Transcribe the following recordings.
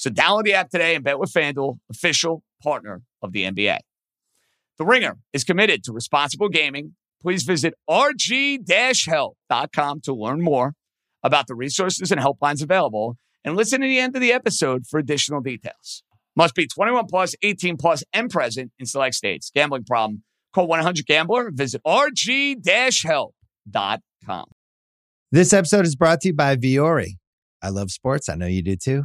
So download the app today and bet with FanDuel, official partner of the NBA. The Ringer is committed to responsible gaming. Please visit rg-help.com to learn more about the resources and helplines available and listen to the end of the episode for additional details. Must be 21 plus, 18 plus, and present in select states. Gambling problem? Call 1-800-GAMBLER. Visit rg-help.com. This episode is brought to you by Vuori. I love sports. I know you do too.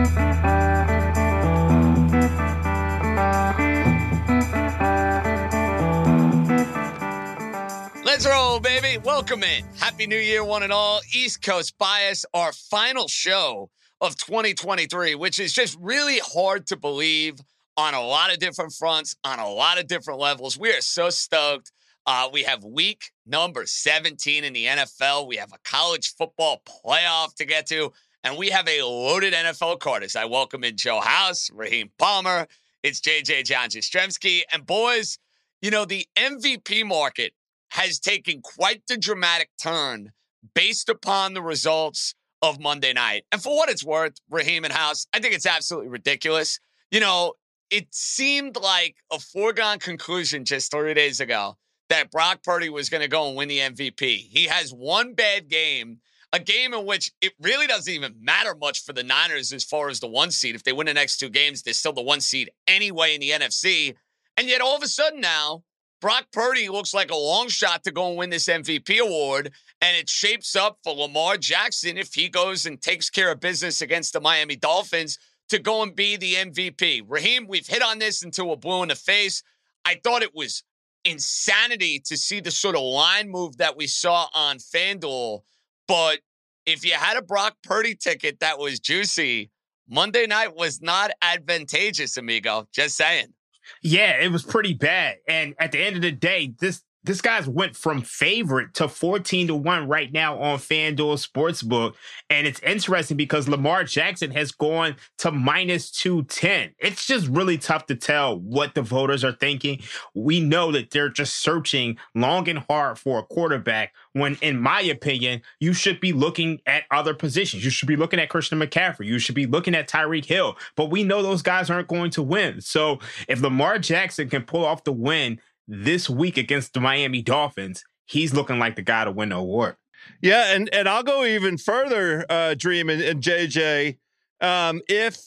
Baby. Welcome in. Happy New Year, one and all. East Coast Bias, our final show of 2023, which is just really hard to believe on a lot of different fronts, on a lot of different levels. We are so stoked. Uh, we have week number 17 in the NFL. We have a college football playoff to get to, and we have a loaded NFL card as I welcome in Joe House, Raheem Palmer. It's JJ John Jastremski. And boys, you know, the MVP market has taken quite the dramatic turn based upon the results of Monday night. And for what it's worth, Raheem and House, I think it's absolutely ridiculous. You know, it seemed like a foregone conclusion just three days ago that Brock Purdy was going to go and win the MVP. He has one bad game, a game in which it really doesn't even matter much for the Niners as far as the one seed. If they win the next two games, they're still the one seed anyway in the NFC. And yet all of a sudden now, Brock Purdy looks like a long shot to go and win this MVP award, and it shapes up for Lamar Jackson if he goes and takes care of business against the Miami Dolphins to go and be the MVP. Raheem, we've hit on this until we're blue in the face. I thought it was insanity to see the sort of line move that we saw on FanDuel, but if you had a Brock Purdy ticket that was juicy, Monday night was not advantageous, amigo. Just saying. Yeah, it was pretty bad. And at the end of the day, this this guy's went from favorite to 14 to 1 right now on FanDuel Sportsbook. And it's interesting because Lamar Jackson has gone to minus 210. It's just really tough to tell what the voters are thinking. We know that they're just searching long and hard for a quarterback when, in my opinion, you should be looking at other positions. You should be looking at Christian McCaffrey. You should be looking at Tyreek Hill. But we know those guys aren't going to win. So if Lamar Jackson can pull off the win, this week against the Miami Dolphins, he's looking like the guy to win the award. Yeah, and and I'll go even further, uh, Dream and, and JJ. Um, if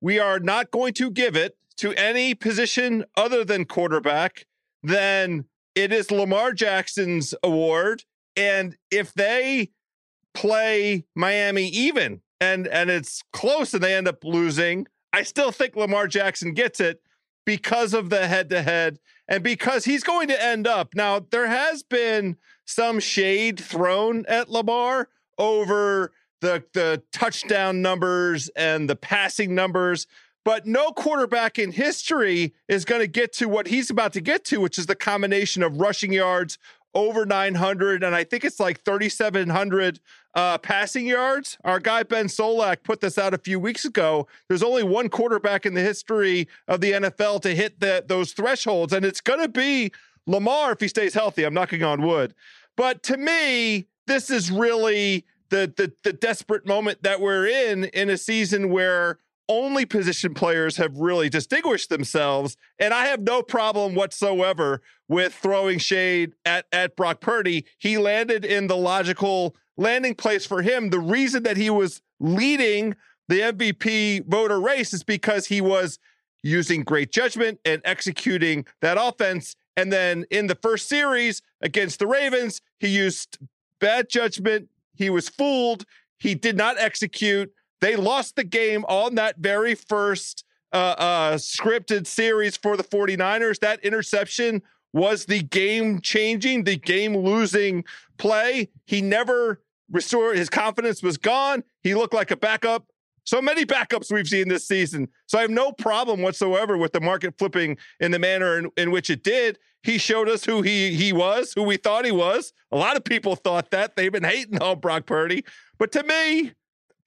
we are not going to give it to any position other than quarterback, then it is Lamar Jackson's award. And if they play Miami even and and it's close and they end up losing, I still think Lamar Jackson gets it because of the head to head and because he's going to end up. Now, there has been some shade thrown at Lamar over the the touchdown numbers and the passing numbers, but no quarterback in history is going to get to what he's about to get to, which is the combination of rushing yards over 900 and I think it's like 3700 uh, passing yards. Our guy Ben Solak put this out a few weeks ago. There's only one quarterback in the history of the NFL to hit the, those thresholds, and it's going to be Lamar if he stays healthy. I'm knocking on wood. But to me, this is really the, the the desperate moment that we're in in a season where only position players have really distinguished themselves. And I have no problem whatsoever with throwing shade at, at Brock Purdy. He landed in the logical landing place for him. The reason that he was leading the MVP voter race is because he was using great judgment and executing that offense. And then in the first series against the Ravens, he used bad judgment. He was fooled. He did not execute. They lost the game on that very first uh, uh, scripted series for the 49ers. That interception was the game changing, the game losing play. He never restored his confidence was gone. He looked like a backup. So many backups we've seen this season. So I have no problem whatsoever with the market flipping in the manner in, in which it did. He showed us who he he was, who we thought he was. A lot of people thought that. They've been hating on Brock Purdy. But to me,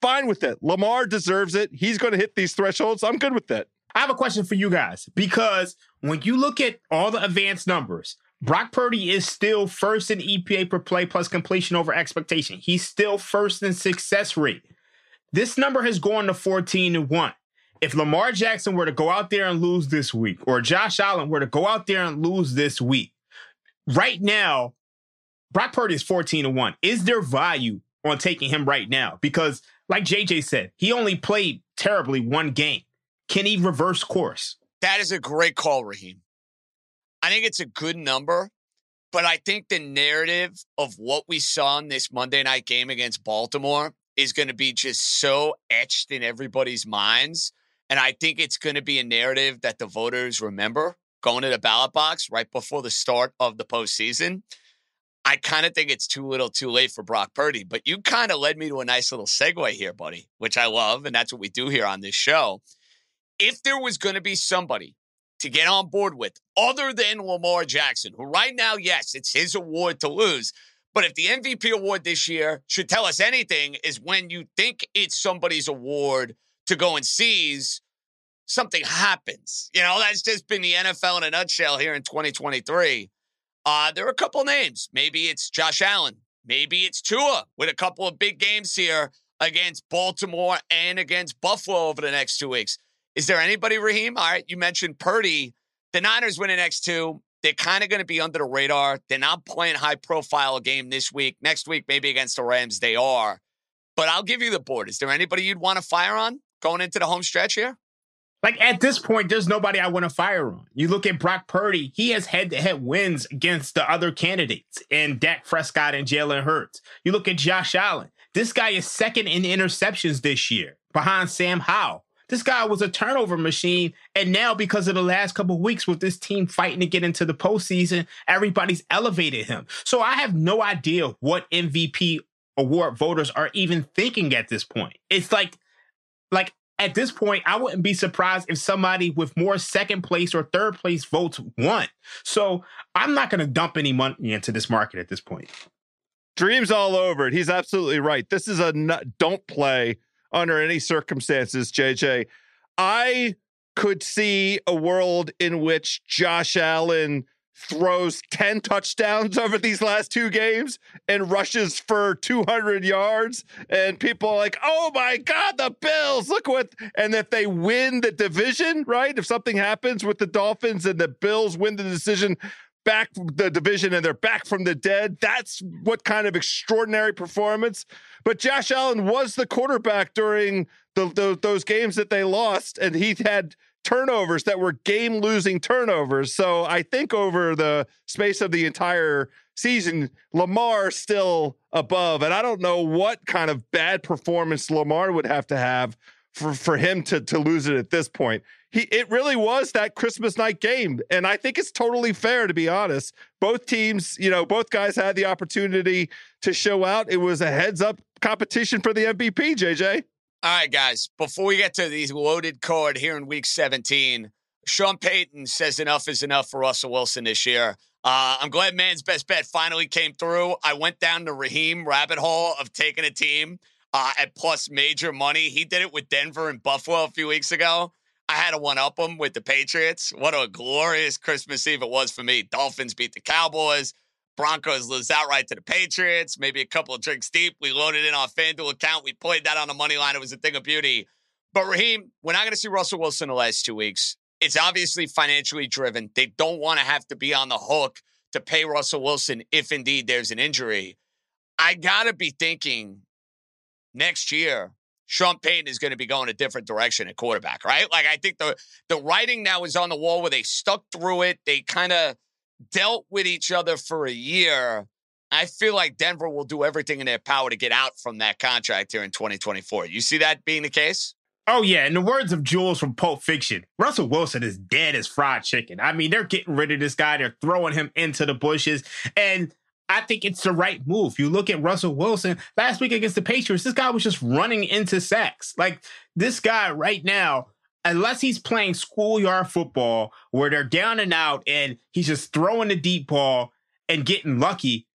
fine with it. Lamar deserves it. He's going to hit these thresholds. I'm good with that. I have a question for you guys because when you look at all the advanced numbers, Brock Purdy is still first in EPA per play plus completion over expectation. He's still first in success rate. This number has gone to 14 and 1. If Lamar Jackson were to go out there and lose this week, or Josh Allen were to go out there and lose this week, right now, Brock Purdy is 14 and 1. Is there value on taking him right now? Because like JJ said, he only played terribly one game. Can he reverse course? That is a great call, Raheem. I think it's a good number, but I think the narrative of what we saw in this Monday night game against Baltimore is going to be just so etched in everybody's minds. And I think it's going to be a narrative that the voters remember going to the ballot box right before the start of the postseason. I kind of think it's too little too late for Brock Purdy, but you kind of led me to a nice little segue here, buddy, which I love. And that's what we do here on this show. If there was going to be somebody to get on board with other than Lamar Jackson, who right now, yes, it's his award to lose. But if the MVP award this year should tell us anything, is when you think it's somebody's award to go and seize, something happens. You know, that's just been the NFL in a nutshell here in 2023. Uh, there are a couple names. Maybe it's Josh Allen. Maybe it's Tua with a couple of big games here against Baltimore and against Buffalo over the next two weeks. Is there anybody, Raheem? All right, you mentioned Purdy. The Niners win the next two. They're kind of going to be under the radar. They're not playing high profile game this week. Next week, maybe against the Rams, they are. But I'll give you the board. Is there anybody you'd want to fire on going into the home stretch here? Like at this point, there's nobody I want to fire on. You look at Brock Purdy, he has head to head wins against the other candidates in Dak Prescott and Jalen Hurts. You look at Josh Allen. This guy is second in interceptions this year behind Sam Howell. This guy was a turnover machine. And now, because of the last couple weeks with this team fighting to get into the postseason, everybody's elevated him. So I have no idea what MVP award voters are even thinking at this point. It's like, like at this point, I wouldn't be surprised if somebody with more second place or third place votes won. So I'm not going to dump any money into this market at this point. Dreams all over it. He's absolutely right. This is a don't play under any circumstances, JJ. I could see a world in which Josh Allen throws 10 touchdowns over these last two games and rushes for 200 yards. And people are like oh my god the bills look what and if they win the division right if something happens with the dolphins and the bills win the decision back the division and they're back from the dead that's what kind of extraordinary performance. But josh allen was the quarterback during the, the, those games that they lost and he had turnovers that were game losing turnovers. So I think over the space of the entire season, Lamar still above. And I don't know what kind of bad performance Lamar would have to have for, for him to, to lose it at this point. He, it really was that Christmas night game. And I think it's totally fair, to be honest. Both teams, you know, both guys had the opportunity to show out. It was a heads up competition for the MVP, JJ. All right, guys, before we get to these loaded card here in week 17, Sean Payton says enough is enough for Russell Wilson this year. Uh, I'm glad man's best bet finally came through. I went down the Raheem rabbit hole of taking a team uh, at plus major money. He did it with Denver and Buffalo a few weeks ago. I had to one up him with the Patriots. What a glorious Christmas Eve it was for me. Dolphins beat the Cowboys. Broncos lose outright to the Patriots, maybe a couple of drinks deep. We loaded in our FanDuel account. We played that on the money line. It was a thing of beauty. But Raheem, we're not going to see Russell Wilson the last two weeks. It's obviously financially driven. They don't want to have to be on the hook to pay Russell Wilson if indeed there's an injury. I got to be thinking next year, Sean Payton is going to be going a different direction at quarterback, right? Like I think the the writing now is on the wall where they stuck through it. They kind of dealt with each other for a year. I feel like Denver will do everything in their power to get out from that contract here in 2024. You see that being the case? Oh yeah, in the words of Jules from Pulp Fiction, Russell Wilson is dead as fried chicken. I mean, they're getting rid of this guy. They're throwing him into the bushes, and I think it's the right move. You look at Russell Wilson last week against the Patriots. This guy was just running into sacks. Like this guy right now, unless he's playing schoolyard football where they're down and out and he's just throwing the deep ball and getting lucky,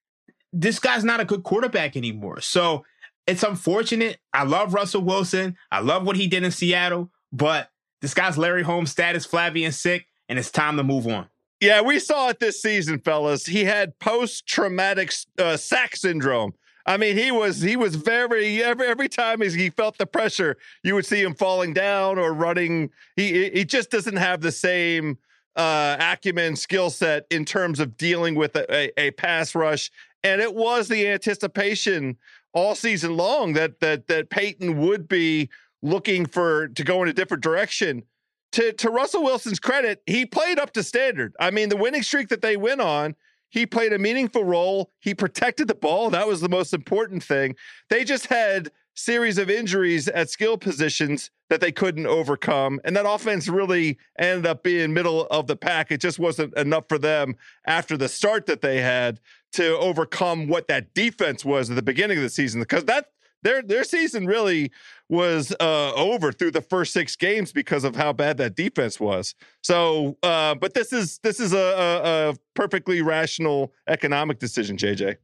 this guy's not a good quarterback anymore. So it's unfortunate. I love Russell Wilson. I love what he did in Seattle, but this guy's Larry Holmes status, flabby and sick, and it's time to move on. Yeah, we saw it this season, fellas. He had post-traumatic uh, sack syndrome. I mean, he was he was very every every time he felt the pressure, you would see him falling down or running. He he just doesn't have the same uh, acumen, skill set in terms of dealing with a, a, a pass rush. And it was the anticipation all season long that that that Payton would be looking for to go in a different direction. To to Russell Wilson's credit, he played up to standard. I mean, the winning streak that they went on, he played a meaningful role. He protected the ball. That was the most important thing. They just had series of injuries at skill positions that they couldn't overcome. And that offense really ended up being middle of the pack. It just wasn't enough for them after the start that they had to overcome what that defense was at the beginning of the season because that their their season really was uh, over through the first six games because of how bad that defense was. So, uh, but this is this is a, a, a perfectly rational economic decision, JJ.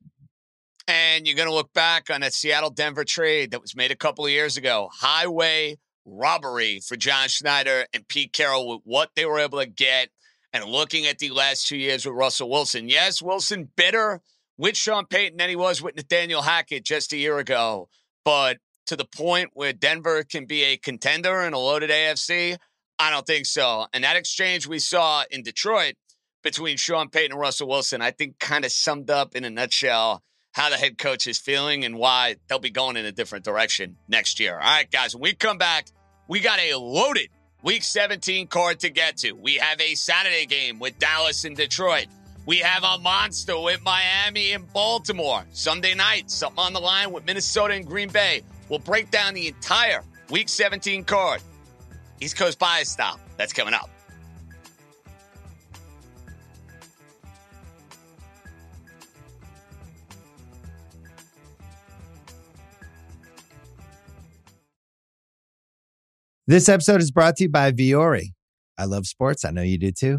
And you're going to look back on that Seattle Denver trade that was made a couple of years ago. Highway robbery for John Schneider and Pete Carroll with what they were able to get and looking at the last two years with Russell Wilson. Yes, Wilson better with Sean Payton than he was with Nathaniel Hackett just a year ago. But to the point where Denver can be a contender in a loaded AFC, I don't think so. And that exchange we saw in Detroit between Sean Payton and Russell Wilson, I think kind of summed up in a nutshell how the head coach is feeling and why they'll be going in a different direction next year. All right, guys, when we come back, we got a loaded week 17 card to get to. We have a Saturday game with Dallas and Detroit. We have a monster with Miami and Baltimore. Sunday night, something on the line with Minnesota and Green Bay. We'll break down the entire week 17 card. East Coast bias style. That's coming up. This episode is brought to you by Vuori. I love sports. I know you do too.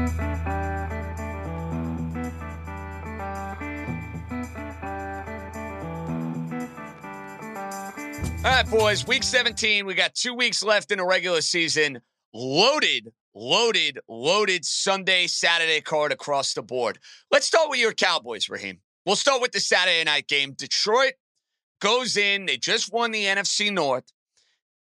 All right, boys, week 17. We got two weeks left in a regular season. Loaded, loaded, loaded Sunday, Saturday card across the board. Let's start with your Cowboys, Raheem. We'll start with the Saturday night game. Detroit goes in. They just won the NFC North.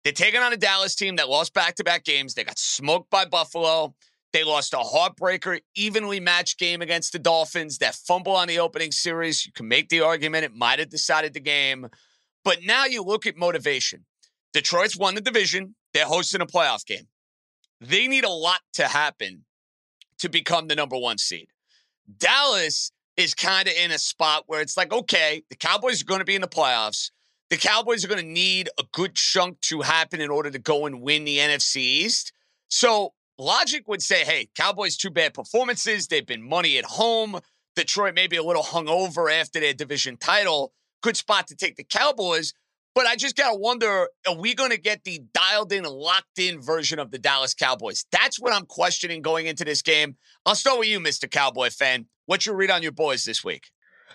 They're taking on a Dallas team that lost back to back games. They got smoked by Buffalo. They lost a heartbreaker, evenly matched game against the Dolphins. That fumble on the opening series, you can make the argument it might have decided the game. But now you look at motivation. Detroit's won the division. They're hosting a playoff game. They need a lot to happen to become the number one seed. Dallas is kind of in a spot where it's like, okay, the Cowboys are going to be in the playoffs. The Cowboys are going to need a good chunk to happen in order to go and win the NFC East. So logic would say, hey, Cowboys, two bad performances. They've been money at home. Detroit maybe a little hungover after their division title. Good spot to take the Cowboys. But I just got to wonder are we going to get the dialed in, locked in version of the Dallas Cowboys? That's what I'm questioning going into this game. I'll start with you, Mr. Cowboy fan. What's your read on your boys this week?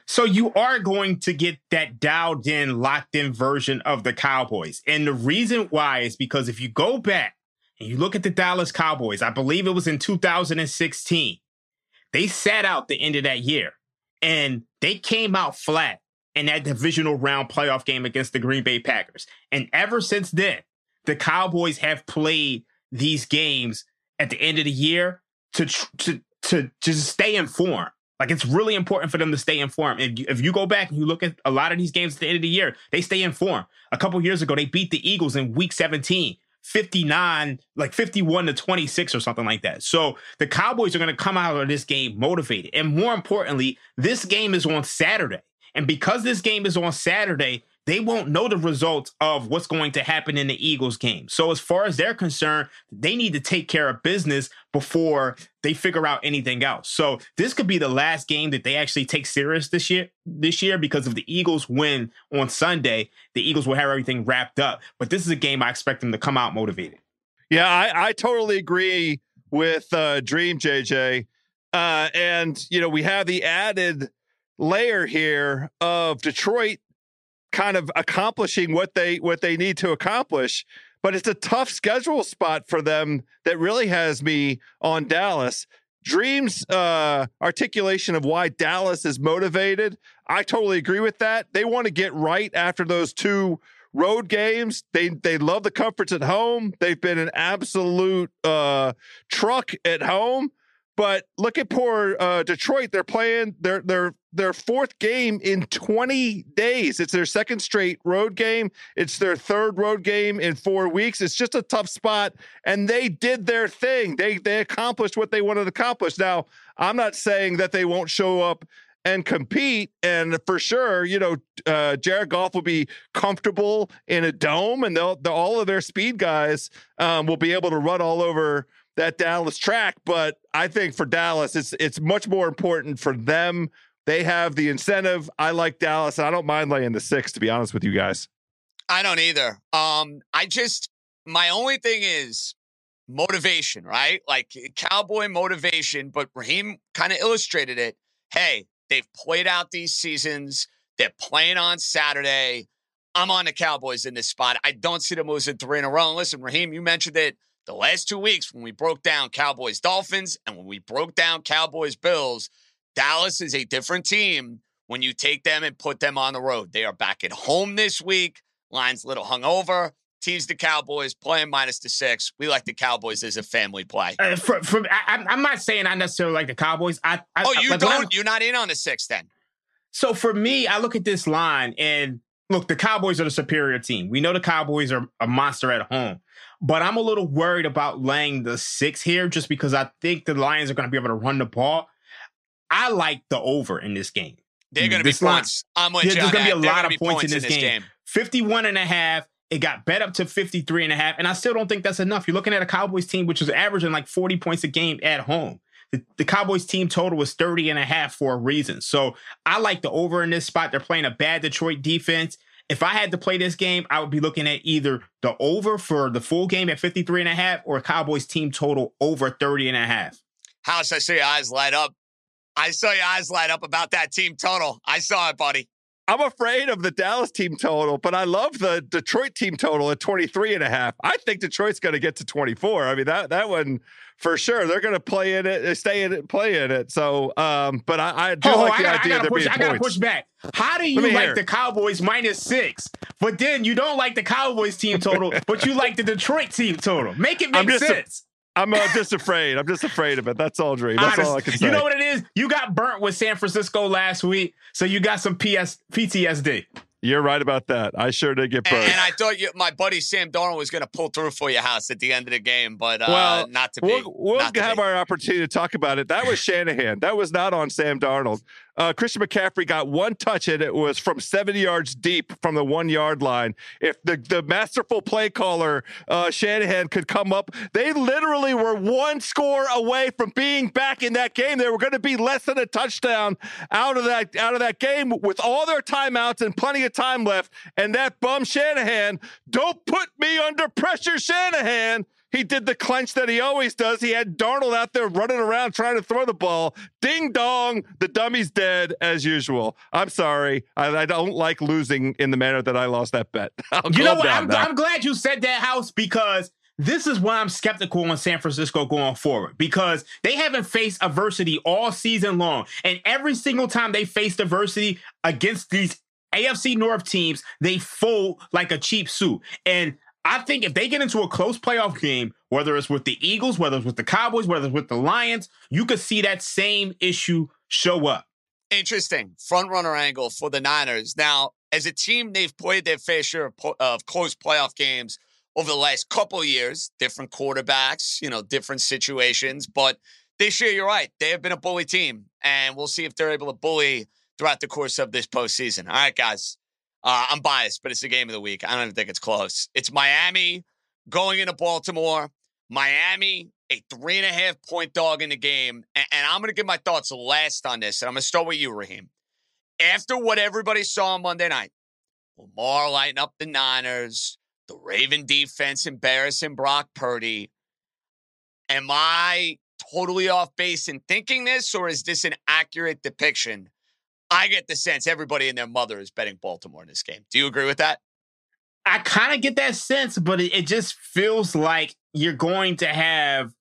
So you are going to get that dialed in, locked in version of the Cowboys. And the reason why is because if you go back and you look at the Dallas Cowboys, I believe it was in 2016, they sat out the end of that year and they came out flat in that divisional round playoff game against the Green Bay Packers. And ever since then, the Cowboys have played these games at the end of the year to to to just stay informed. Like it's really important for them to stay informed. If you, if you go back and you look at a lot of these games at the end of the year, they stay informed. A couple years ago, they beat the Eagles in Week 17. 59, like 51 to 26 or something like that. So the Cowboys are going to come out of this game motivated. And more importantly, this game is on Saturday. And because this game is on Saturday, they won't know the results of what's going to happen in the Eagles game. So as far as they're concerned, they need to take care of business before they figure out anything else. So this could be the last game that they actually take serious this year this year because if the Eagles win on Sunday, the Eagles will have everything wrapped up. But this is a game I expect them to come out motivated. Yeah, I, I totally agree with uh, Dream JJ. Uh, and you know, we have the added layer here of Detroit kind of accomplishing what they what they need to accomplish but it's a tough schedule spot for them that really has me on Dallas. Dreams uh, articulation of why Dallas is motivated. I totally agree with that. They want to get right after those two road games. They they love the comforts at home. They've been an absolute uh, truck at home. But look at poor uh, Detroit. They're playing their their their fourth game in 20 days. It's their second straight road game. It's their third road game in four weeks. It's just a tough spot, and they did their thing. They they accomplished what they wanted to accomplish. Now, I'm not saying that they won't show up and compete. And for sure, you know, uh, Jared Goff will be comfortable in a dome, and they'll, they'll all of their speed guys um, will be able to run all over that Dallas track. But I think for Dallas, it's it's much more important for them. They have the incentive. I like Dallas, and I don't mind laying the six. To be honest with you guys, I don't either. Um, I just my only thing is motivation, right? Like cowboy motivation. But Raheem kind of illustrated it. Hey, they've played out these seasons. They're playing on Saturday. I'm on the Cowboys in this spot. I don't see them losing three in a row. Listen, Raheem, you mentioned it the last two weeks when we broke down Cowboys Dolphins and when we broke down Cowboys Bills, Dallas is a different team when you take them and put them on the road. They are back at home this week. Line's a little hungover. Tease the Cowboys, playing minus the six. We like the Cowboys as a family play. Uh, for, for, I, am not saying I necessarily like the Cowboys. I, I oh, you like, don't? You're not in on the six then? So for me, I look at this line and look, the Cowboys are the superior team. We know the Cowboys are a monster at home. But I'm a little worried about laying the six here just because I think the Lions are going to be able to run the ball. I like the over in this game. They're going to be points. I'm with There's going to be a lot of points, points, in this, in this game. game. 51 and a half. It got bet up to 53 and a half. And I still don't think that's enough. You're looking at a Cowboys team, which is averaging like 40 points a game at home. The, Cowboys team total was 30 and a half for a reason. So I like the over in this spot. They're playing a bad Detroit defense. If I had to play this game, I would be looking at either the over for the full game at 53 and a half or Cowboys team total over 30 and a half. House, I see your eyes light up. I saw your eyes light up about that team total. I saw it, buddy. I'm afraid of the Dallas team total, but I love the Detroit team total at 23 and a half. I think Detroit's going to get to 24. I mean, that that one for sure. They're going to play in it, stay in it, play in it. So, um, but I, I do oh, like I the gotta, idea I there push, being I got to push back. How do you like hear. the Cowboys minus six, but then you don't like the Cowboys team total, but you like the Detroit team total? Make it make sense. i am uh, just afraid. I'm just afraid of it. That's all, Dream. That's Honest, all I can say. You know what it is? You got burnt with San Francisco last week, so you got some PS PTSD. You're right about that. I sure did get And, burned. and I thought you, my buddy Sam Darnold was going to pull through for your house at the end of the game, but uh, Well, not to be. We'll, we'll not to have be. our opportunity to talk about it. That was Shanahan. That was not on Sam Darnold. Uh, Christian McCaffrey got one touch and it was from 70 yards deep from the one yard line. If the, the masterful play caller, uh, Shanahan, could come up, they literally were one score away from being back in that game. They were going to be less than a touchdown out of that out of that game with all their timeouts and plenty of time left. And that bum Shanahan, don't put me under pressure, Shanahan. He did the clench that he always does. He had Darnold out there running around trying to throw the ball. Ding dong, the dummy's dead as usual. I'm sorry. I, I don't like losing in the manner that I lost that bet. I'll you know what? I'm. I'm glad you said that, House, because this is why I'm skeptical on San Francisco going forward because they haven't faced adversity all season long. And every single time they faced adversity against these AFC North teams, they fold like a cheap suit. And I think if they get into a close playoff game, whether it's with the Eagles, whether it's with the Cowboys, whether it's with the Lions, you could see that same issue show up. Interesting front runner angle for the Niners. Now, as a team, they've played their fair share of, po- of close playoff games over the last couple years. Different quarterbacks, you know, different situations. But this year, you're right. They have been a bully team, and we'll see if they're able to bully throughout the course of this postseason. All right, guys. Uh, I'm biased, but it's the game of the week. I don't even think it's close. It's Miami going into Baltimore. Miami, a three and a half point dog in the game. And, and I'm going to give my thoughts last on this. And I'm going to start with you, Raheem. After what everybody saw on Monday night, Lamar lighting up the Niners, the Raven defense embarrassing Brock Purdy. Am I totally off base in thinking this, or is this an accurate depiction? I get the sense everybody and their mother is betting Baltimore in this game. Do you agree with that? I kind of get that sense, but it, it just feels like you're going to have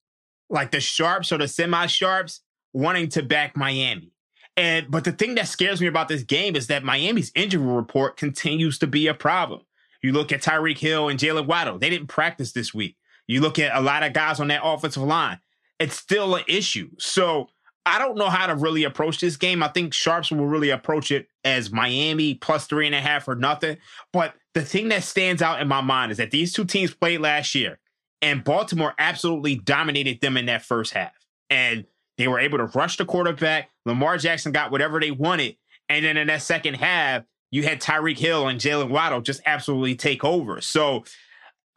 like the sharps or the semi sharps wanting to back Miami. And but the thing that scares me about this game is that Miami's injury report continues to be a problem. You look at Tyreek Hill and Jaylen Waddle; they didn't practice this week. You look at a lot of guys on that offensive line; it's still an issue. So I don't know how to really approach this game. I think sharps will really approach it as Miami plus three and a half or nothing. But the thing that stands out in my mind is that these two teams played last year, and Baltimore absolutely dominated them in that first half. And they were able to rush the quarterback. Lamar Jackson got whatever they wanted. And then in that second half, you had Tyreek Hill and Jaylen Waddle just absolutely take over. So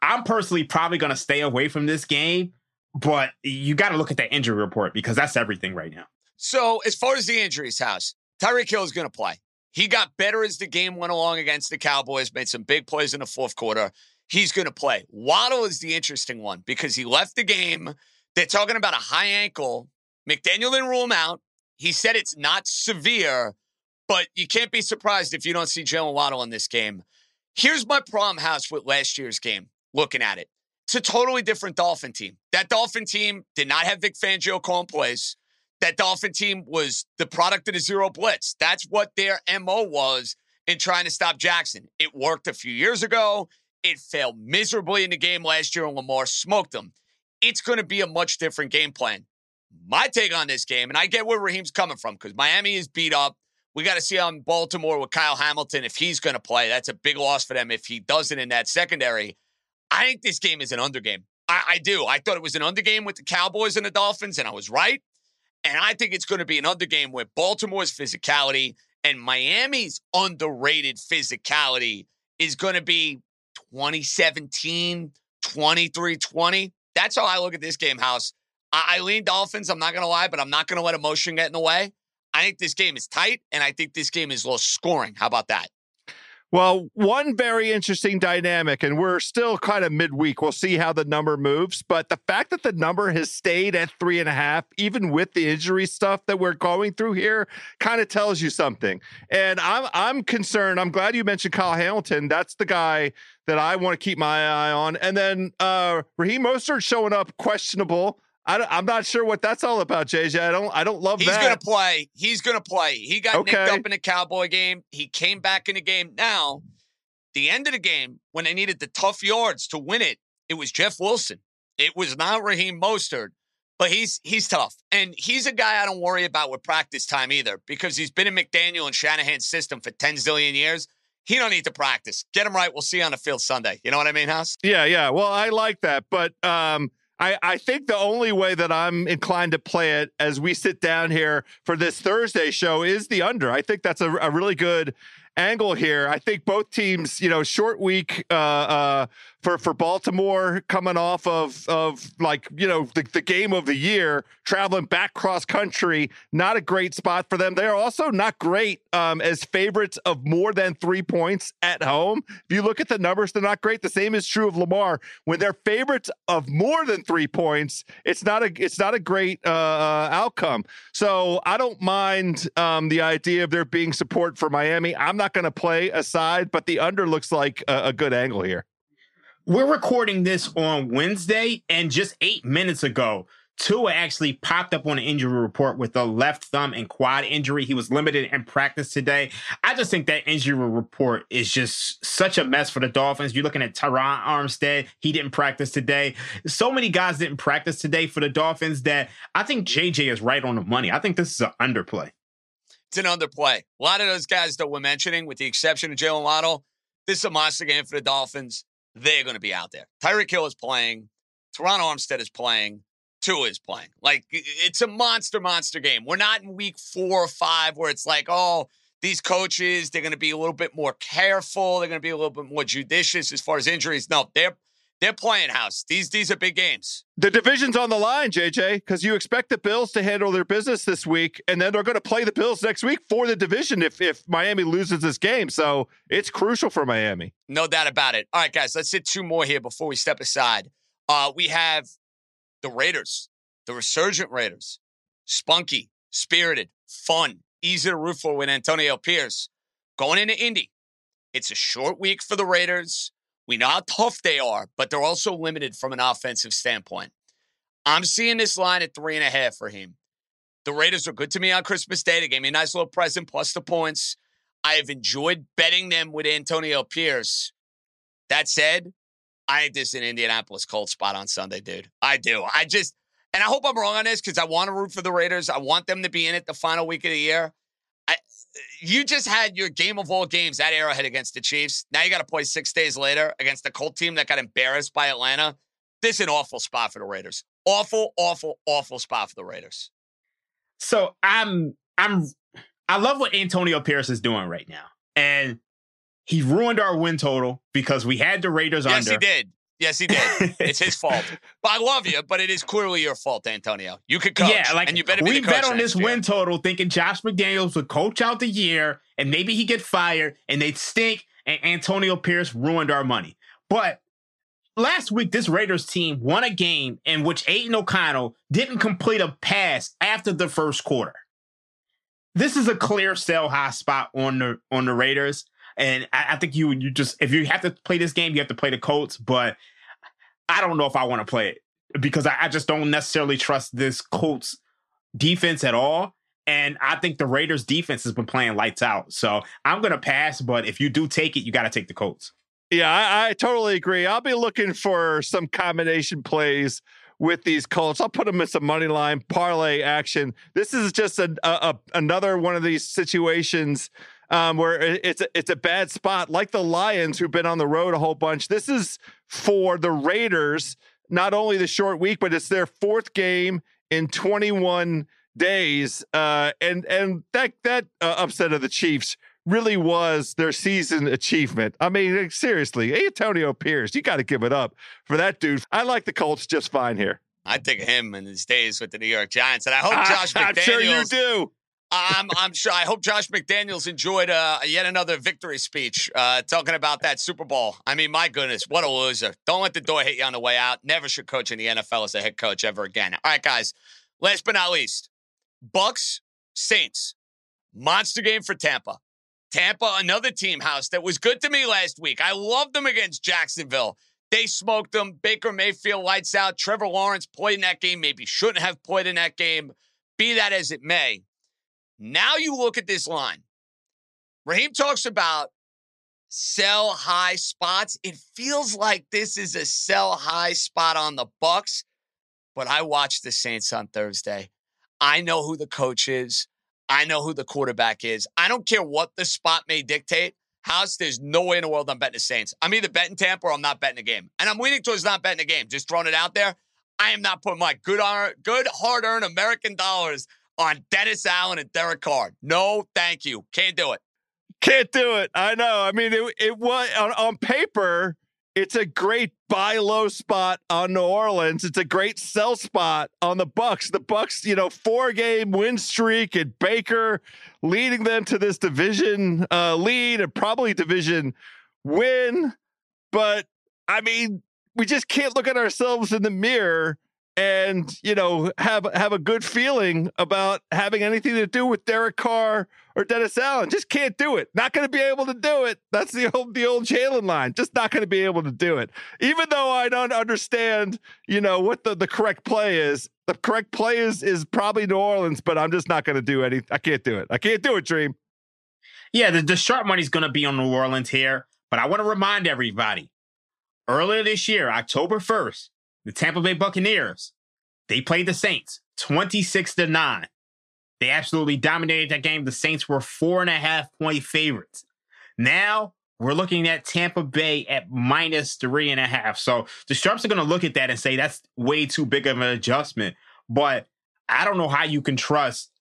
I'm personally probably going to stay away from this game, but you got to look at that injury report because that's everything right now. So, as far as the injuries, house, Tyreek Hill is going to play. He got better as the game went along against the Cowboys, made some big plays in the fourth quarter. He's going to play. Waddle is the interesting one because he left the game. They're talking about a high ankle. McDaniel didn't rule him out. He said it's not severe, but you can't be surprised if you don't see Jaylen Waddle in this game. Here's my problem, House, with last year's game, looking at it. It's a totally different Dolphin team. That Dolphin team did not have Vic Fangio calling plays that Dolphin team was the product of the zero blitz. That's what their MO was in trying to stop Jackson. It worked a few years ago. It failed miserably in the game last year, and Lamar smoked them. It's going to be a much different game plan. My take on this game, and I get where Raheem's coming from because Miami is beat up. We got to see on Baltimore with Kyle Hamilton if he's going to play. That's a big loss for them if he doesn't in that secondary. I think this game is an under game. I, I do. I thought it was an under game with the Cowboys and the Dolphins, and I was right. And I think it's going to be an under game with Baltimore's physicality and Miami's underrated physicality is going to be 2017, 23 20. That's how I look at this game, House. I, I lean Dolphins. I'm not going to lie, but I'm not going to let emotion get in the way. I think this game is tight, and I think this game is low scoring. How about that? Well, one very interesting dynamic, and we're still kind of midweek. We'll see how the number moves. But the fact that the number has stayed at three and a half, even with the injury stuff that we're going through here, kind of tells you something. And I'm I'm concerned. I'm glad you mentioned Kyle Hamilton. That's the guy that I want to keep my eye on. And then uh Raheem Mostert showing up questionable. I, am not sure what that's all about, JJ. I don't I don't love He's that. He's going to play. He's going to play. He got Okay. nicked up in the Cowboy game. He came back in the game. Now, the end of the game, when they needed the tough yards to win it, it was Jeff Wilson. It was not Raheem Mostert, but he's he's tough. And he's a guy I don't worry about with practice time either because he's been in McDaniel and Shanahan's system for 10 zillion years. he don't need to practice. Get him right. We'll see you on the field Sunday. You know what I mean, House? Yeah, yeah. Well, I like that, but um, I, I think the only way that I'm inclined to play it as we sit down here for this Thursday show is the under. I think that's a, a really good angle here. I think both teams, you know, short week uh, uh, for for Baltimore coming off of of like you know the, the game of the year, traveling back cross country. Not a great spot for them. They're also not great um, as favorites of more than three points at home. If you look at the numbers, they're not great. The same is true of Lamar. When they're favorites of more than three points, it's not a it's not a great uh, uh outcome. So I don't mind um, the idea of there being support for Miami. I'm not going to play aside, but the under looks like a, a good angle here. We're recording this on Wednesday, and just eight minutes ago, Tua actually popped up on an injury report with a left thumb and quad injury. He was limited in practice today. I just think that injury report is just such a mess for the Dolphins. You're looking at Terron Armstead. He didn't practice today. So many guys didn't practice today for the Dolphins that I think JJ is right on the money. I think this is an underplay. It's an underplay. A lot of those guys that we're mentioning, with the exception of Jaylen Waddle, this is a monster game for the Dolphins they're going to be out there. Tyreek Hill is playing. Terron Armstead is playing. Tua is playing. Like it's a monster, monster game. We're not in week four or five where it's like, oh, these coaches, they're going to be a little bit more careful. They're going to be a little bit more judicious as far as injuries. No, they're they're playing house. These these are big games. The division's on the line, JJ, because you expect the Bills to handle their business this week, and then they're going to play the Bills next week for the division if if Miami loses this game. So it's crucial for Miami. No doubt about it. All right, guys, let's hit two more here before we step aside. Uh, we have the Raiders, the resurgent Raiders, spunky, spirited, fun, easy to root for with Antonio Pierce going into Indy. It's a short week for the Raiders. We know how tough they are, but they're also limited from an offensive standpoint. I'm seeing this line at three and a half for him. The Raiders are good to me on Christmas Day. They gave me a nice little present plus the points. I have enjoyed betting them with Antonio Pierce. That said, I think this is an Indianapolis Colts spot on Sunday, dude. I do. I just, and I hope I'm wrong on this because I want to root for the Raiders. I want them to be in it the final week of the year you just had your game of all games at Arrowhead against the Chiefs. Now you got to play six days later against the Colt team that got embarrassed by Atlanta. This is an awful spot for the Raiders. Awful, awful, awful spot for the Raiders. So I'm, I'm, I love what Antonio Pierce is doing right now, and he ruined our win total because we had the Raiders yes, under. Yes, he did. Yes, he did. it's his fault. But I love you, but it is clearly your fault, Antonio. You could coach. Yeah, like and you better be we bet on this year. win total, thinking Josh McDaniels would coach out the year and maybe he get fired and they'd stink. And Antonio Pierce ruined our money. But last week, this Raiders team won a game in which Aidan O'Connell didn't complete a pass after the first quarter. This is a clear sell high spot on the on the Raiders. And I, I, think you you just if you have to play this game, you have to play the Colts. But I don't know if I want to play it because I, I just don't necessarily trust this Colts defense at all. And I think the Raiders defense has been playing lights out. So I'm going to pass. But if you do take it, you got to take the Colts. Yeah, I, I, totally agree. I'll be looking for some combination plays with these Colts. I'll put them in some money line parlay action. This is just a, a, a another one of these situations um, where it's a, it's a bad spot, like the Lions, who've been on the road a whole bunch. This is for the Raiders, not only the short week, but it's their fourth game in 21 days, uh, and and that that uh, upset of the Chiefs really was their season achievement. I mean, seriously, Antonio Pierce, you got to give it up for that dude. I like the Colts just fine here. I think of him in his days with the New York Giants, and I hope Josh McDaniels. I'm sure you do. I'm, I'm sure. I hope Josh McDaniels enjoyed uh, yet another victory speech uh, talking about that Super Bowl. I mean, my goodness, what a loser! Don't let the door hit you on the way out. Never should coach in the NFL as a head coach ever again. All right, guys. Last but not least, Bucks Saints monster game for Tampa. Tampa, another team house that was good to me last week. I loved them against Jacksonville. They smoked them. Baker Mayfield lights out. Trevor Lawrence played in that game. Maybe shouldn't have played in that game. Be that as it may. Now you look at this line. Raheem talks about sell high spots. It feels like this is a sell high spot on the Bucks, but I watched the Saints on Thursday. I know who the coach is. I know who the quarterback is. I don't care what the spot may dictate. House, there's no way in the world I'm betting the Saints. I'm either betting Tampa or I'm not betting the game. And I'm leaning towards not betting the game. Just throwing it out there. I am not putting my good, good hard-earned American dollars on Dennis Allen and Derek Carr. No, thank you. Can't do it. Can't do it. I know. I mean, it, it was on, on paper it's a great buy low spot on New Orleans. It's a great sell spot on the Bucks. The Bucks, you know, four game win streak and Baker leading them to this division uh, lead and probably division win. But I mean, we just can't look at ourselves in the mirror and you know have have a good feeling about having anything to do with Derek Carr or Dennis Allen. Just can't do it. Not going to be able to do it. That's the old the old Jalen line. Just not going to be able to do it. Even though I don't understand, you know what the the correct play is. The correct play is is probably New Orleans, but I'm just not going to do any. I can't do it. I can't do it. Dream. Yeah, the, the sharp money's going to be on New Orleans here, but I want to remind everybody. Earlier this year, October 1st, the Tampa Bay Buccaneers, they played the Saints 26 to 9. They absolutely dominated that game. The Saints were four and a half point favorites. Now we're looking at Tampa Bay at minus three and a half. So the Sharps are going to look at that and say that's way too big of an adjustment. But I don't know how you can trust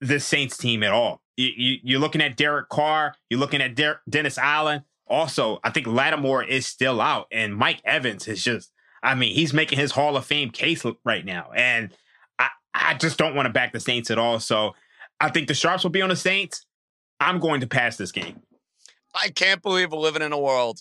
the Saints team at all. You, are looking at Derek Carr, you're looking at Der- Dennis Allen. Also, I think Lattimore is still out, and Mike Evans is just I mean, he's making his Hall of Fame case right now. And I, I just don't want to back the Saints at all. So I think the Sharps will be on the Saints. I'm going to pass this game. I can't believe we're living in a world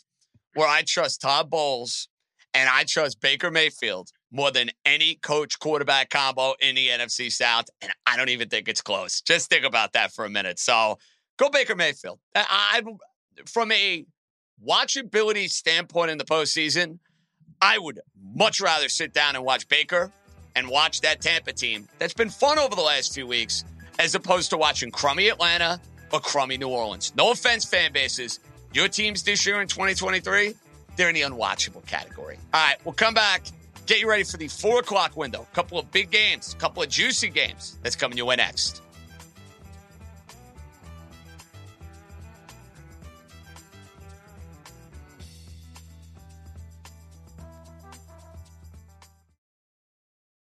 where I trust Todd Bowles and I trust Baker Mayfield more than any coach quarterback combo in the NFC South. And I don't even think it's close. Just think about that for a minute. So go Baker Mayfield. I, I from a watchability standpoint in the postseason, I would much rather sit down and watch Baker and watch that Tampa team that's been fun over the last few weeks as opposed to watching crummy Atlanta or crummy New Orleans. No offense, fan bases. Your teams this year in 2023, they're in the unwatchable category. All right, we'll come back. Get you ready for the four o'clock window. A couple of big games, a couple of juicy games that's coming your way next.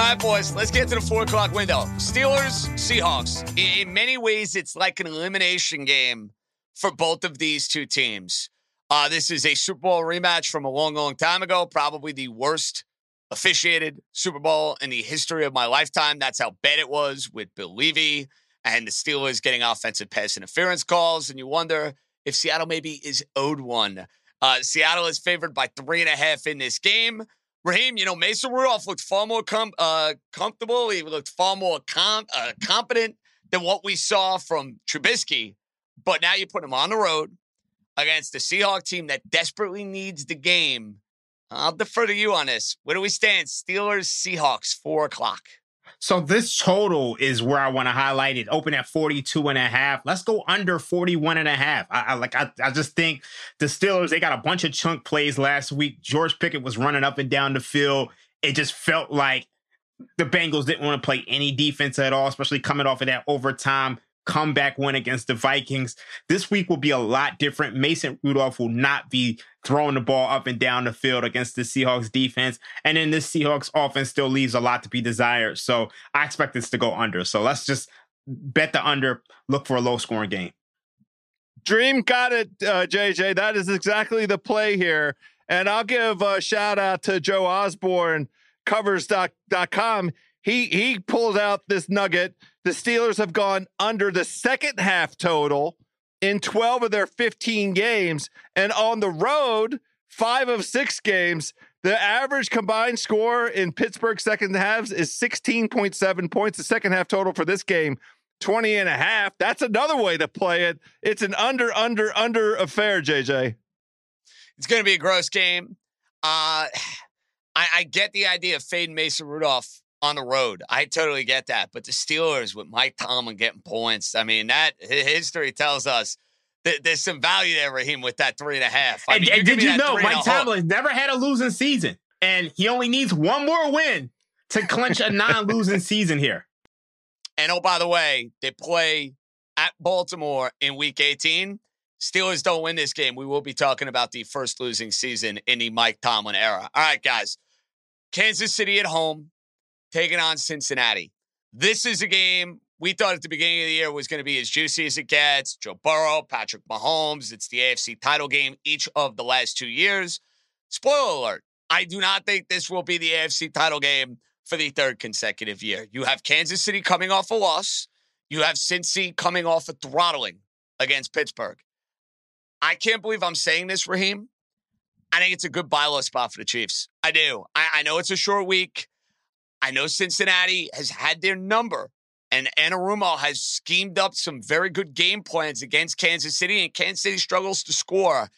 All right, boys, let's get to the four o'clock window. Steelers, Seahawks. In many ways, it's like an elimination game for both of these two teams. Uh, this is a Super Bowl rematch from a long, long time ago, probably the worst officiated Super Bowl in the history of my lifetime. That's how bad it was with Bill Leavy and the Steelers getting offensive pass interference calls. And you wonder if Seattle maybe is owed one. Uh, Seattle is favored by three and a half in this game. Raheem, you know, Mason Rudolph looked far more com- uh, comfortable. He looked far more com- uh, competent than what we saw from Trubisky. But now you put him on the road against the Seahawk team that desperately needs the game. I'll defer to you on this. Where do we stand? Steelers, Seahawks, four o'clock. So this total is where I want to highlight it. Open at 42 and a half. Let's go under 41 and a half. I, I like I, I just think the Steelers, they got a bunch of chunk plays last week. George Pickens was running up and down the field. It just felt like the Bengals didn't want to play any defense at all, especially coming off of that overtime comeback win against the Vikings. This week will be a lot different. Mason Rudolph will not be throwing the ball up and down the field against the Seahawks defense. And then this Seahawks offense still leaves a lot to be desired. So I expect this to go under. So let's just bet the under, look for a low scoring game. Dream got it, uh, JJ. That is exactly the play here. And I'll give a shout out to Joe Osborne, covers.com. He he pulled out this nugget. The Steelers have gone under the second half total in 12 of their 15 games. And on the road, five of six games, The average combined score in Pittsburgh second halves is 16.7 points. The second half total for this game, 20 and a half. That's another way to play it. It's an under, under, under affair, JJ. It's going to be a gross game. Uh, I, I get the idea of fading Mason Rudolph on the road. I totally get that. But the Steelers with Mike Tomlin getting points, I mean, that history tells us that there's some value there, Raheem, with that three and a half. I and, mean, and did you know Mike Tomlin never had a losing season, and he only needs one more win to clinch a non-losing season here. And oh, by the way, they play at Baltimore in Week 18. Steelers don't win this game. We will be talking about the first losing season in the Mike Tomlin era. All right, guys. Kansas City at home taking on Cincinnati. This is a game we thought at the beginning of the year was going to be as juicy as it gets. Joe Burrow, Patrick Mahomes. It's the AFC title game each of the last two years. Spoiler alert. I do not think this will be the AFC title game for the third consecutive year. You have Kansas City coming off a loss. You have Cincy coming off a throttling against Pittsburgh. I can't believe I'm saying this, Raheem. I think it's a good buy low spot for the Chiefs. I do. I, I know it's a short week. I know Cincinnati has had their number, and Anarumo has schemed up some very good game plans against Kansas City, and Kansas City struggles to score.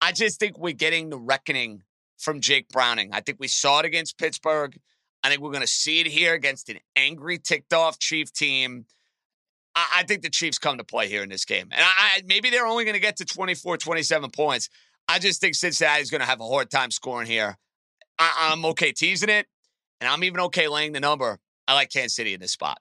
I just think we're getting the reckoning from Jake Browning. I think we saw it against Pittsburgh. I think we're going to see it here against an angry, ticked off Chief team. I, I think the Chiefs come to play here in this game. And I, maybe they're only going to get to 24, 27 points. I just think Cincinnati's going to have a hard time scoring here. I, I'm okay teasing it and I'm even okay laying the number. I like Kansas City in this spot.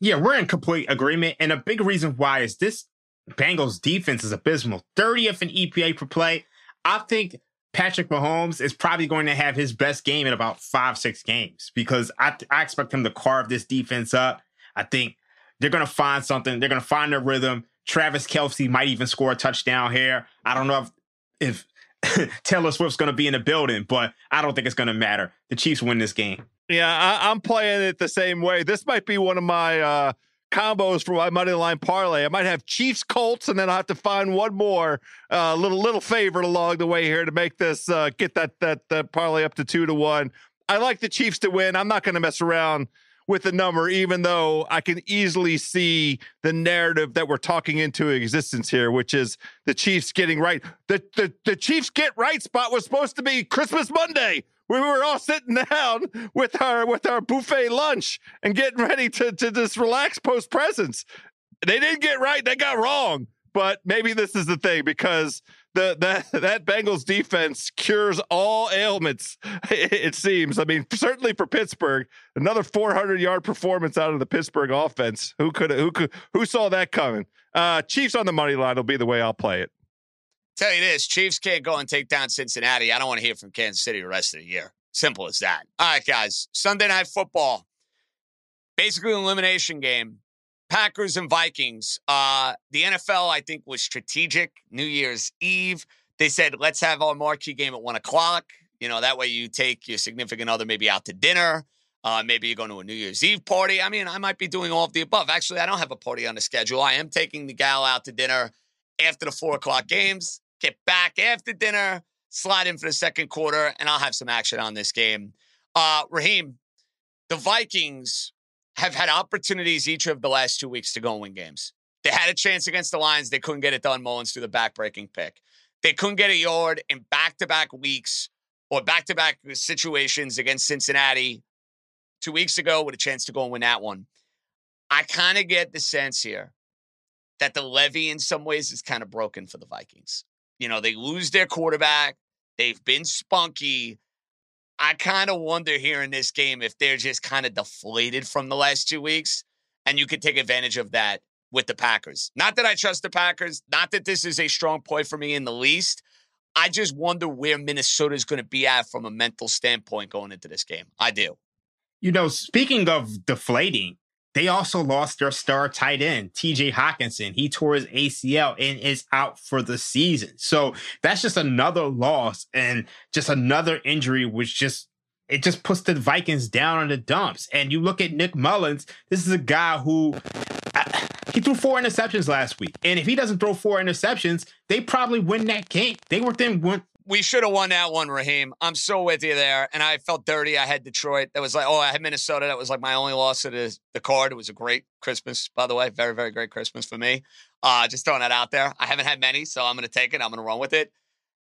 Yeah, we're in complete agreement. And a big reason why is this Bengals defense is abysmal. 30th in EPA per play. I think Patrick Mahomes is probably going to have his best game in about five, six games because I, I expect him to carve this defense up. I think they're going to find something. They're going to find their rhythm. Travis Kelce might even score a touchdown here. I don't know if, if Taylor Swift's going to be in the building, but I don't think it's going to matter. The Chiefs win this game. Yeah, I, am playing it the same way. This might be one of my uh, combos for my money line parlay. I might have Chiefs Colts, and then I'll have to find one more uh, little little favorite along the way here to make this uh, get that that that parlay up to two to one. I like the Chiefs to win. I'm not going to mess around with the number, even though I can easily see the narrative that we're talking into existence here, which is the Chiefs getting right. The, the, the Chiefs get right spot was supposed to be Christmas Monday. We were all sitting down with our with our buffet lunch and getting ready to, to just relax post presents. They didn't get right, they got wrong. But maybe this is the thing because the that that Bengals defense cures all ailments. It seems. I mean, certainly for Pittsburgh, another 400 yard performance out of the Pittsburgh offense. Who could who could who saw that coming? Uh, Chiefs on the money line will be the way I'll play it. Tell you this: Chiefs can't go and take down Cincinnati. I don't want to hear from Kansas City the rest of the year. Simple as that. All right, guys. Sunday night football, basically an elimination game. Packers and Vikings. Uh, the NFL, I think, was strategic. New Year's Eve, they said, let's have our marquee game at one o'clock. You know, that way you take your significant other maybe out to dinner. Uh, maybe you're going to a New Year's Eve party. I mean, I might be doing all of the above. Actually, I don't have a party on the schedule. I am taking the gal out to dinner after the four o'clock games, get back after dinner, slide in for the second quarter, and I'll have some action on this game. Uh, Raheem, the Vikings have had opportunities each of the last two weeks to go and win games. They had a chance against the Lions. They couldn't get it done. Mullens threw the backbreaking pick. They couldn't get a yard in back to back weeks or back to back situations against Cincinnati two weeks ago with a chance to go and win that one. I kind of get the sense here that the levee in some ways is kind of broken for the Vikings. You know, they lose their quarterback. They've been spunky. I kind of wonder here in this game if they're just kind of deflated from the last two weeks, and you could take advantage of that with the Packers. Not that I trust the Packers, not that this is a strong point for me in the least. I just wonder where Minnesota is going to be at from a mental standpoint going into this game. I do. You know, speaking of deflating, they also lost their star tight end, TJ Hockenson. He tore his ACL and is out for the season. So that's just another loss and just another injury, which just it just puts the Vikings down on the dumps. And you look at Nick Mullens, this is a guy who he threw four interceptions last week. And if he doesn't throw four interceptions, they probably win that game. They were then we should have won that one, Raheem. I'm so with you there. And I felt dirty. I had Detroit. That was like, oh, I had Minnesota. That was like my only loss of the, the card. It was a great Christmas, by the way. Very, very great Christmas for me. Uh, just throwing that out there. I haven't had many, so I'm going to take it. I'm going to run with it.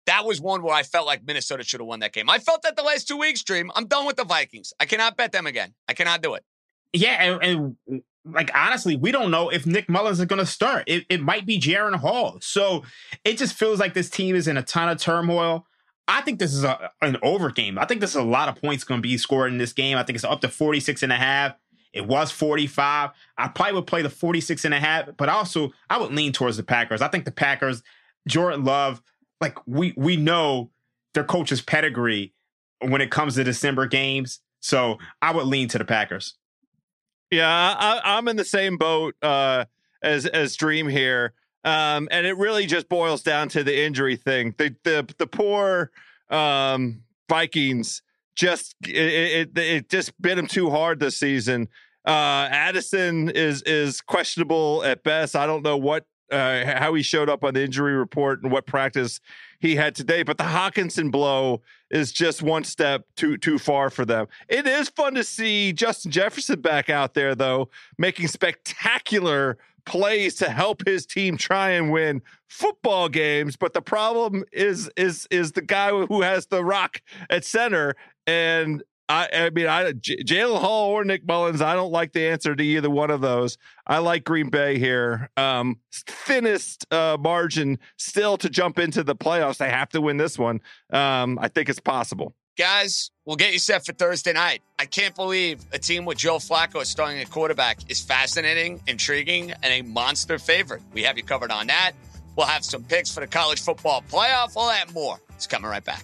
That was one where I felt like Minnesota should have won that game. I felt that the last two weeks, Dream. I'm done with the Vikings. I cannot bet them again. I cannot do it. Yeah, and, and like honestly, we don't know if Nick Mullens is going to start. It, it might be Jaren Hall. So it just feels like this team is in a ton of turmoil. I think this is a, an over game. I think this is a lot of points going to be scored in this game. I think it's up to 46 and a half. It was 45. I probably would play the 46 and a half, but also I would lean towards the Packers. I think the Packers, Jordan Love, like we we know their coach's pedigree when it comes to December games. So I would lean to the Packers. Yeah, I, am in the same boat uh, as as Dream here, um, and it really just boils down to the injury thing. The the the poor um, Vikings just it, it, it just bit them too hard this season. Uh, Addison is is questionable at best. I don't know what uh, how he showed up on the injury report and what practice he had today. But the Hockenson blow is just one step too too far for them. It is fun to see Justin Jefferson back out there though, making spectacular plays to help his team try and win football games. But the problem is is is the guy who has the rock at center and I, I mean, I J- Jalen Hall or Nick Mullens. I don't like the answer to either one of those. I like Green Bay here. Um, thinnest uh, margin still to jump into the playoffs. They have to win this one. Um, I think it's possible. Guys, we'll get you set for Thursday night. I can't believe a team with Joe Flacco starting at quarterback is fascinating, intriguing, and a monster favorite. We have you covered on that. We'll have some picks for the college football playoff. All that more. It's coming right back.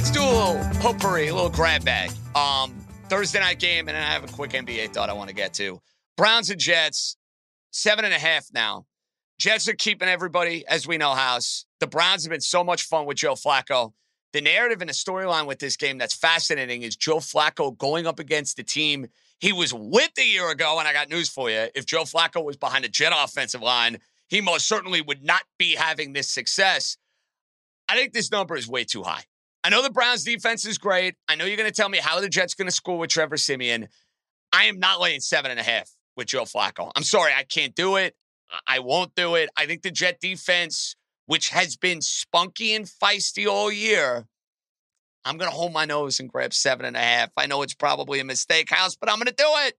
Let's do a little potpourri, a little grab bag. Um, Thursday night game, and I have a quick NBA thought I want to get to. Browns and Jets, seven and a half now. Jets are keeping everybody, as we know, house. The Browns have been so much fun with Joe Flacco. The narrative and the storyline with this game that's fascinating is Joe Flacco going up against the team he was with a year ago. And I got news for you. If Joe Flacco was behind a Jet offensive line, he most certainly would not be having this success. I think this number is way too high. I know the Browns defense is great. I know you're going to tell me how the Jets going to score with Trevor Siemian. I am not laying seven and a half with Joe Flacco. I'm sorry, I can't do it. I won't do it. I think the Jet defense, which has been spunky and feisty all year, I'm going to hold my nose and grab seven and a half. I know it's probably a mistake, House, but I'm going to do it.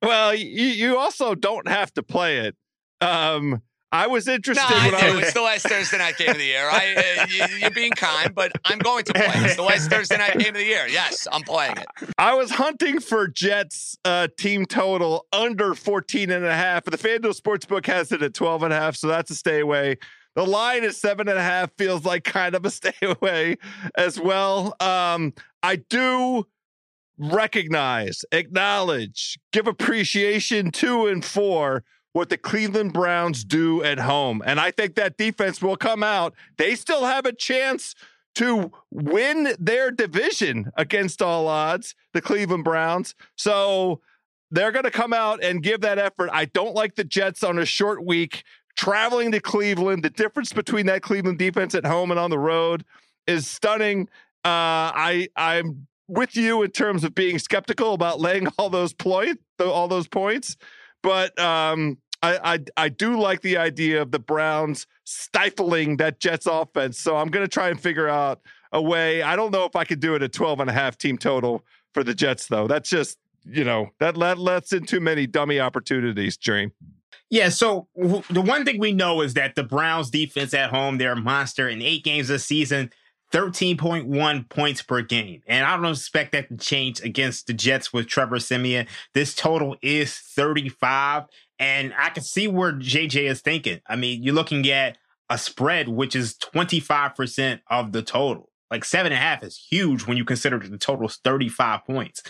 Well, you, you also don't have to play it. Um, I was interested. No, when I, I was... It's the last Thursday night game of the year. I, uh, you, are being kind, but I'm going to play. It's the last Thursday night game of the year. Yes, I'm playing it. I was hunting for Jets uh, team total under 14 and a half. The FanDuel Sportsbook has it at 12 and a half, so that's a stay away. The line is seven and a half, feels like kind of a stay away as well. Um, I do recognize, acknowledge, give appreciation to and for what the Cleveland Browns do at home. And I think that defense will come out. They still have a chance to win their division against all odds, the Cleveland Browns. So they're going to come out and give that effort. I don't like the Jets on a short week traveling to Cleveland. The difference between that Cleveland defense at home and on the road is stunning. Uh, I I'm with you in terms of being skeptical about laying all those point all those points, but um, I, I I do like the idea of the Browns stifling that Jets offense. So I'm going to try and figure out a way. I don't know if I could do it at 12 and a half team total for the Jets though. That's just you know that that lets in too many dummy opportunities. Dream. Yeah, so the one thing we know is that the Browns defense at home, they're a monster in eight games this season. 13.1 points per game. And I don't expect that to change against the Jets with Trevor Siemian. This total is 35. And I can see where JJ is thinking. I mean, you're looking at a spread, which is 25% of the total. Like seven and a half is huge when you consider the total is 35 points.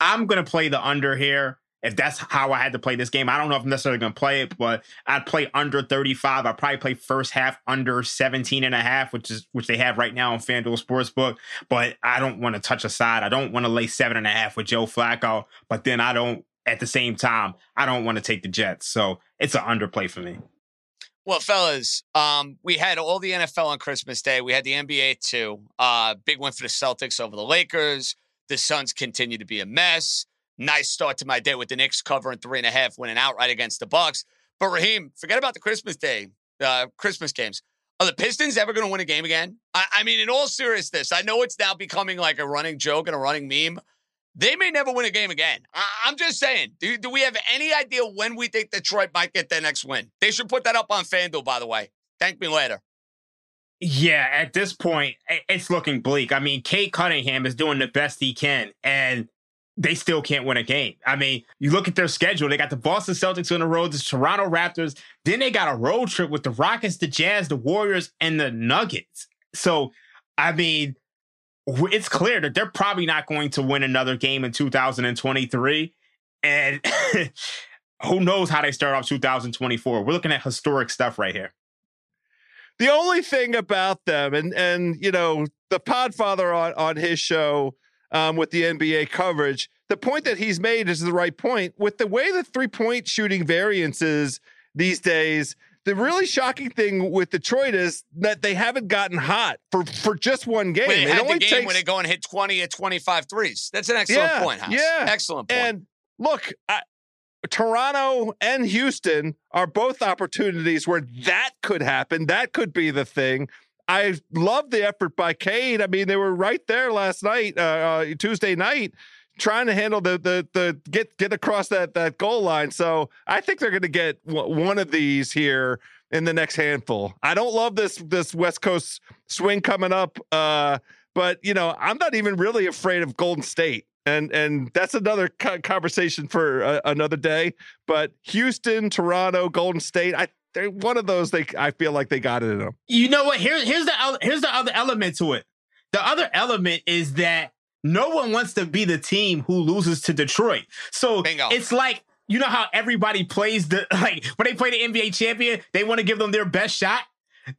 I'm going to play the under here if that's how I had to play this game. I don't know if I'm necessarily going to play it, but I'd play under 35. I'd probably play first half under 17 and a half, which is which they have right now on FanDuel Sportsbook. But I don't want to touch a side. I don't want to lay seven and a half with Joe Flacco. But then I don't at the same time, I don't want to take the Jets. So it's an underplay for me. Well, fellas, um, we had all the NFL on Christmas Day. We had the NBA too. Uh, big win for the Celtics over the Lakers. The Suns continue to be a mess. Nice start to my day with the Knicks covering three and a half, winning outright against the Bucks. But Raheem, forget about the Christmas Day, uh, Christmas games. Are the Pistons ever going to win a game again? I, I mean, in all seriousness, I know it's now becoming like a running joke and a running meme. They may never win a game again. I, am just saying. Do, do we have any idea when we think Detroit might get their next win? They should put that up on FanDuel, by the way. Thank me later. Yeah, at this point, it's looking bleak. I mean, Cade Cunningham is doing the best he can, and they still can't win a game. I mean, you look at their schedule, they got the Boston Celtics on the road, the Toronto Raptors, then they got a road trip with the Rockets, the Jazz, the Warriors, and the Nuggets. So, I mean, it's clear that they're probably not going to win another game in 2023. And who knows how they start off 2024. We're looking at historic stuff right here. The only thing about them, and and you know, the Podfather on on his show um, with the NBA coverage, the point that he's made is the right point. With the way the three point shooting variances these days, the really shocking thing with Detroit is that they haven't gotten hot for, for just one game. When they it had only the game takes, when they go and hit 20 at 25 threes. That's an excellent Yeah, point, House. yeah. Excellent point. And look, I, Toronto and Houston are both opportunities where that could happen. That could be the thing. I love the effort by Cade. I mean, they were right there last night, uh, uh, Tuesday night, trying to handle the the the get get across that that goal line. So I think they're going to get one of these here in the next handful. I don't love this this West Coast swing coming up, uh, but you know I'm not even really afraid of Golden State. And and that's another co- conversation for uh, another day. But Houston, Toronto, Golden State, I they're one of those. They I feel like they got it in them. You know what? Here, here's the here's the other element to it. The other element is that no one wants to be the team who loses to Detroit. So Bingo. it's like you know how everybody plays the like when they play the NBA champion, they want to give them their best shot.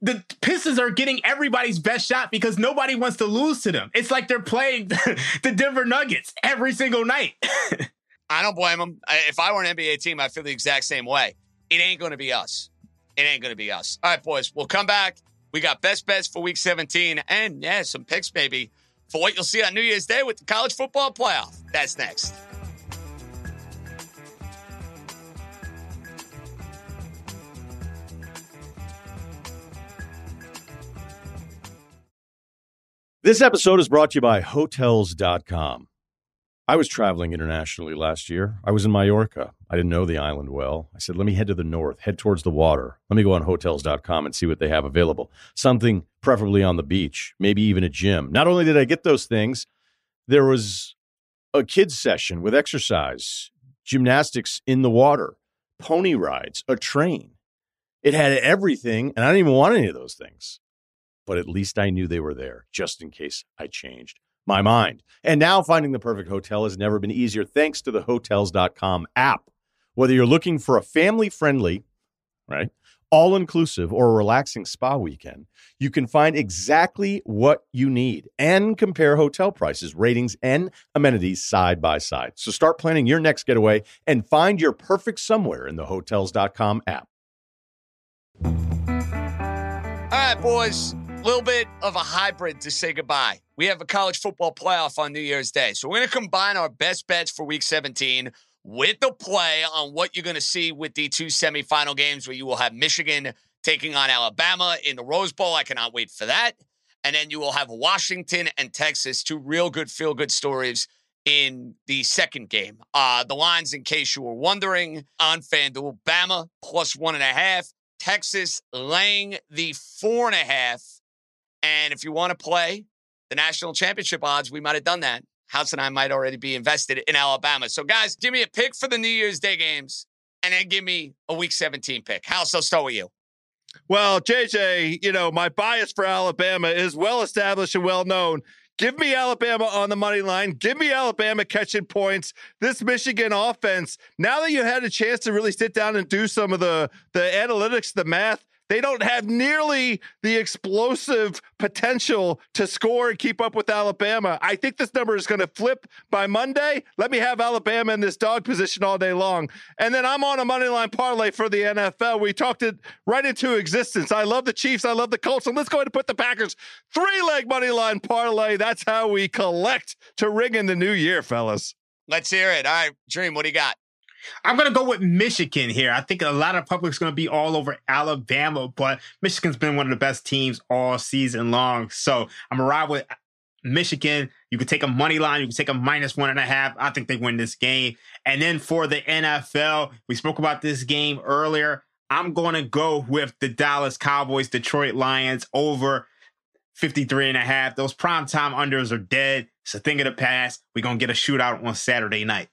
The Pistons are getting everybody's best shot because nobody wants to lose to them. It's like they're playing the Denver Nuggets every single night. I don't blame them. If I were an NBA team, I feel the exact same way. It ain't going to be us. It ain't going to be us. All right, boys, we'll come back. We got best bets for week 17 and, yeah, some picks maybe for what you'll see on New Year's Day with the college football playoff. That's next. This episode is brought to you by Hotels.com. I was traveling internationally last year. I was in Mallorca. I didn't know the island well. I said, let me head to the north, head towards the water. Let me go on Hotels.com and see what they have available. Something preferably on the beach, maybe even a gym. Not only did I get those things, there was a kids' session with exercise, gymnastics in the water, pony rides, a train. It had everything, and I didn't even want any of those things but at least I knew they were there just in case I changed my mind. And now finding the perfect hotel has never been easier thanks to the hotels.com app. Whether you're looking for a family friendly, right, all inclusive or a relaxing spa weekend, you can find exactly what you need and compare hotel prices, ratings, and amenities side by side. So start planning your next getaway and find your perfect somewhere in the hotels.com app. All right, boys. A little bit of a hybrid to say goodbye. We have a college football playoff on New Year's Day. So we're going to combine our best bets for week 17 with the play on what you're going to see with the two semifinal games where you will have Michigan taking on Alabama in the Rose Bowl. I cannot wait for that. And then you will have Washington and Texas, two real good feel good stories in the second game. Uh, the lines, in case you were wondering, on FanDuel, Bama plus one and a half, Texas laying the four and a half. And if you want to play the national championship odds, we might have done that. House and I might already be invested in Alabama. So, guys, give me a pick for the New Year's Day games and then give me a week 17 pick. House, I'll start with you. Well, JJ, you know, my bias for Alabama is well established and well known. Give me Alabama on the money line. Give me Alabama catching points. This Michigan offense, now that you had a chance to really sit down and do some of the, the analytics, the math, they don't have nearly the explosive potential to score and keep up with Alabama. I think this number is going to flip by Monday. Let me have Alabama in this dog position all day long. And then I'm on a money line parlay for the NFL. We talked it right into existence. I love the Chiefs. I love the Colts. And let's go ahead and put the Packers three leg money line parlay. That's how we collect to ring in the new year, fellas. Let's hear it. All right, Dream, what do you got? I'm going to go with Michigan here. I think a lot of public's going to be all over Alabama, but Michigan's been one of the best teams all season long. So I'm going to ride with Michigan. You can take a money line. You can take a minus one and a half. I think they win this game. And then for the NFL, we spoke about this game earlier. I'm going to go with the Dallas Cowboys, Detroit Lions over 53 and a half. Those primetime unders are dead. It's a thing of the past. We're going to get a shootout on Saturday night.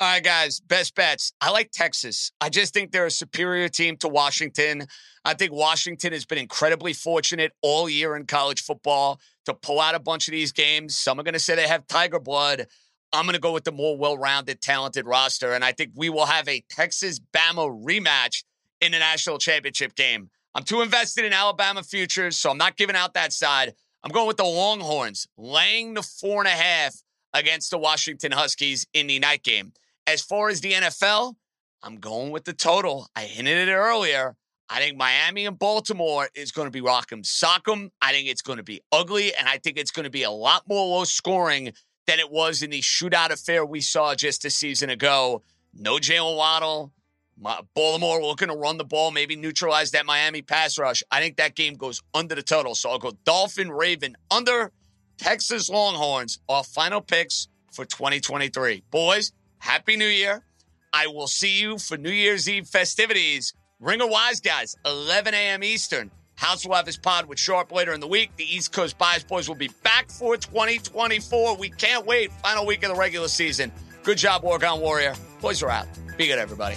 All right, guys, best bets. I like Texas. I just think they're a superior team to Washington. I think Washington has been incredibly fortunate all year in college football to pull out a bunch of these games. Some are going to say they have Tiger blood. I'm going to go with the more well rounded, talented roster. And I think we will have a Texas Bama rematch in the national championship game. I'm too invested in Alabama futures, so I'm not giving out that side. I'm going with the Longhorns, laying the four and a half against the Washington Huskies in the night game. As far as the NFL, I'm going with the total. I hinted it earlier. I think Miami and Baltimore is going to be rock'em sock'em. I think it's going to be ugly, and I think it's going to be a lot more low scoring than it was in the shootout affair we saw just a season ago. No Jaylen Waddle. Baltimore looking to run the ball, maybe neutralize that Miami pass rush. I think that game goes under the total. So I'll go Dolphin Raven under Texas Longhorns. Our final picks for 2023. Boys, Happy New Year. I will see you for New Year's Eve festivities. Ring of Wise Guys, 11 a.m. Eastern. House will have pod with Sharp later in the week. The East Coast Bias Boys will be back for 2024. We can't wait. Final week of the regular season. Good job, Oregon Warrior. Boys are out. Be good, everybody.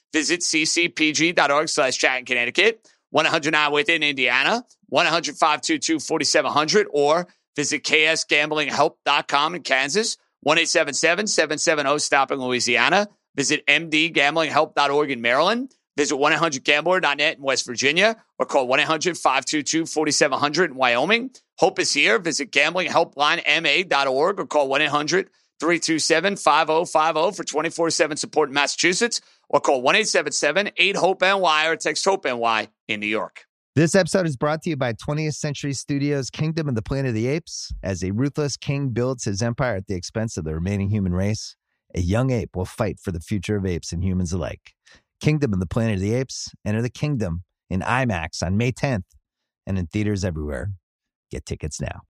Visit ccpg.org slash chat in Connecticut, 109 within Indiana, 105-222-4700, or visit ksgamblinghelp.com in Kansas, 1-877-770-STOP in Louisiana. Visit mdgamblinghelp.org in Maryland. Visit 1-800-GAMBLER.net in West Virginia or call 1-800-522-4700 in Wyoming. Hope is here. Visit gamblinghelplinema.org or call 1-800- 327 5050 for 24 7 support in Massachusetts or call 1 877 8 HOPE NY or text HOPE NY in New York. This episode is brought to you by 20th Century Studios' Kingdom of the Planet of the Apes. As a ruthless king builds his empire at the expense of the remaining human race, a young ape will fight for the future of apes and humans alike. Kingdom of the Planet of the Apes. Enter the kingdom in IMAX on May 10th and in theaters everywhere. Get tickets now.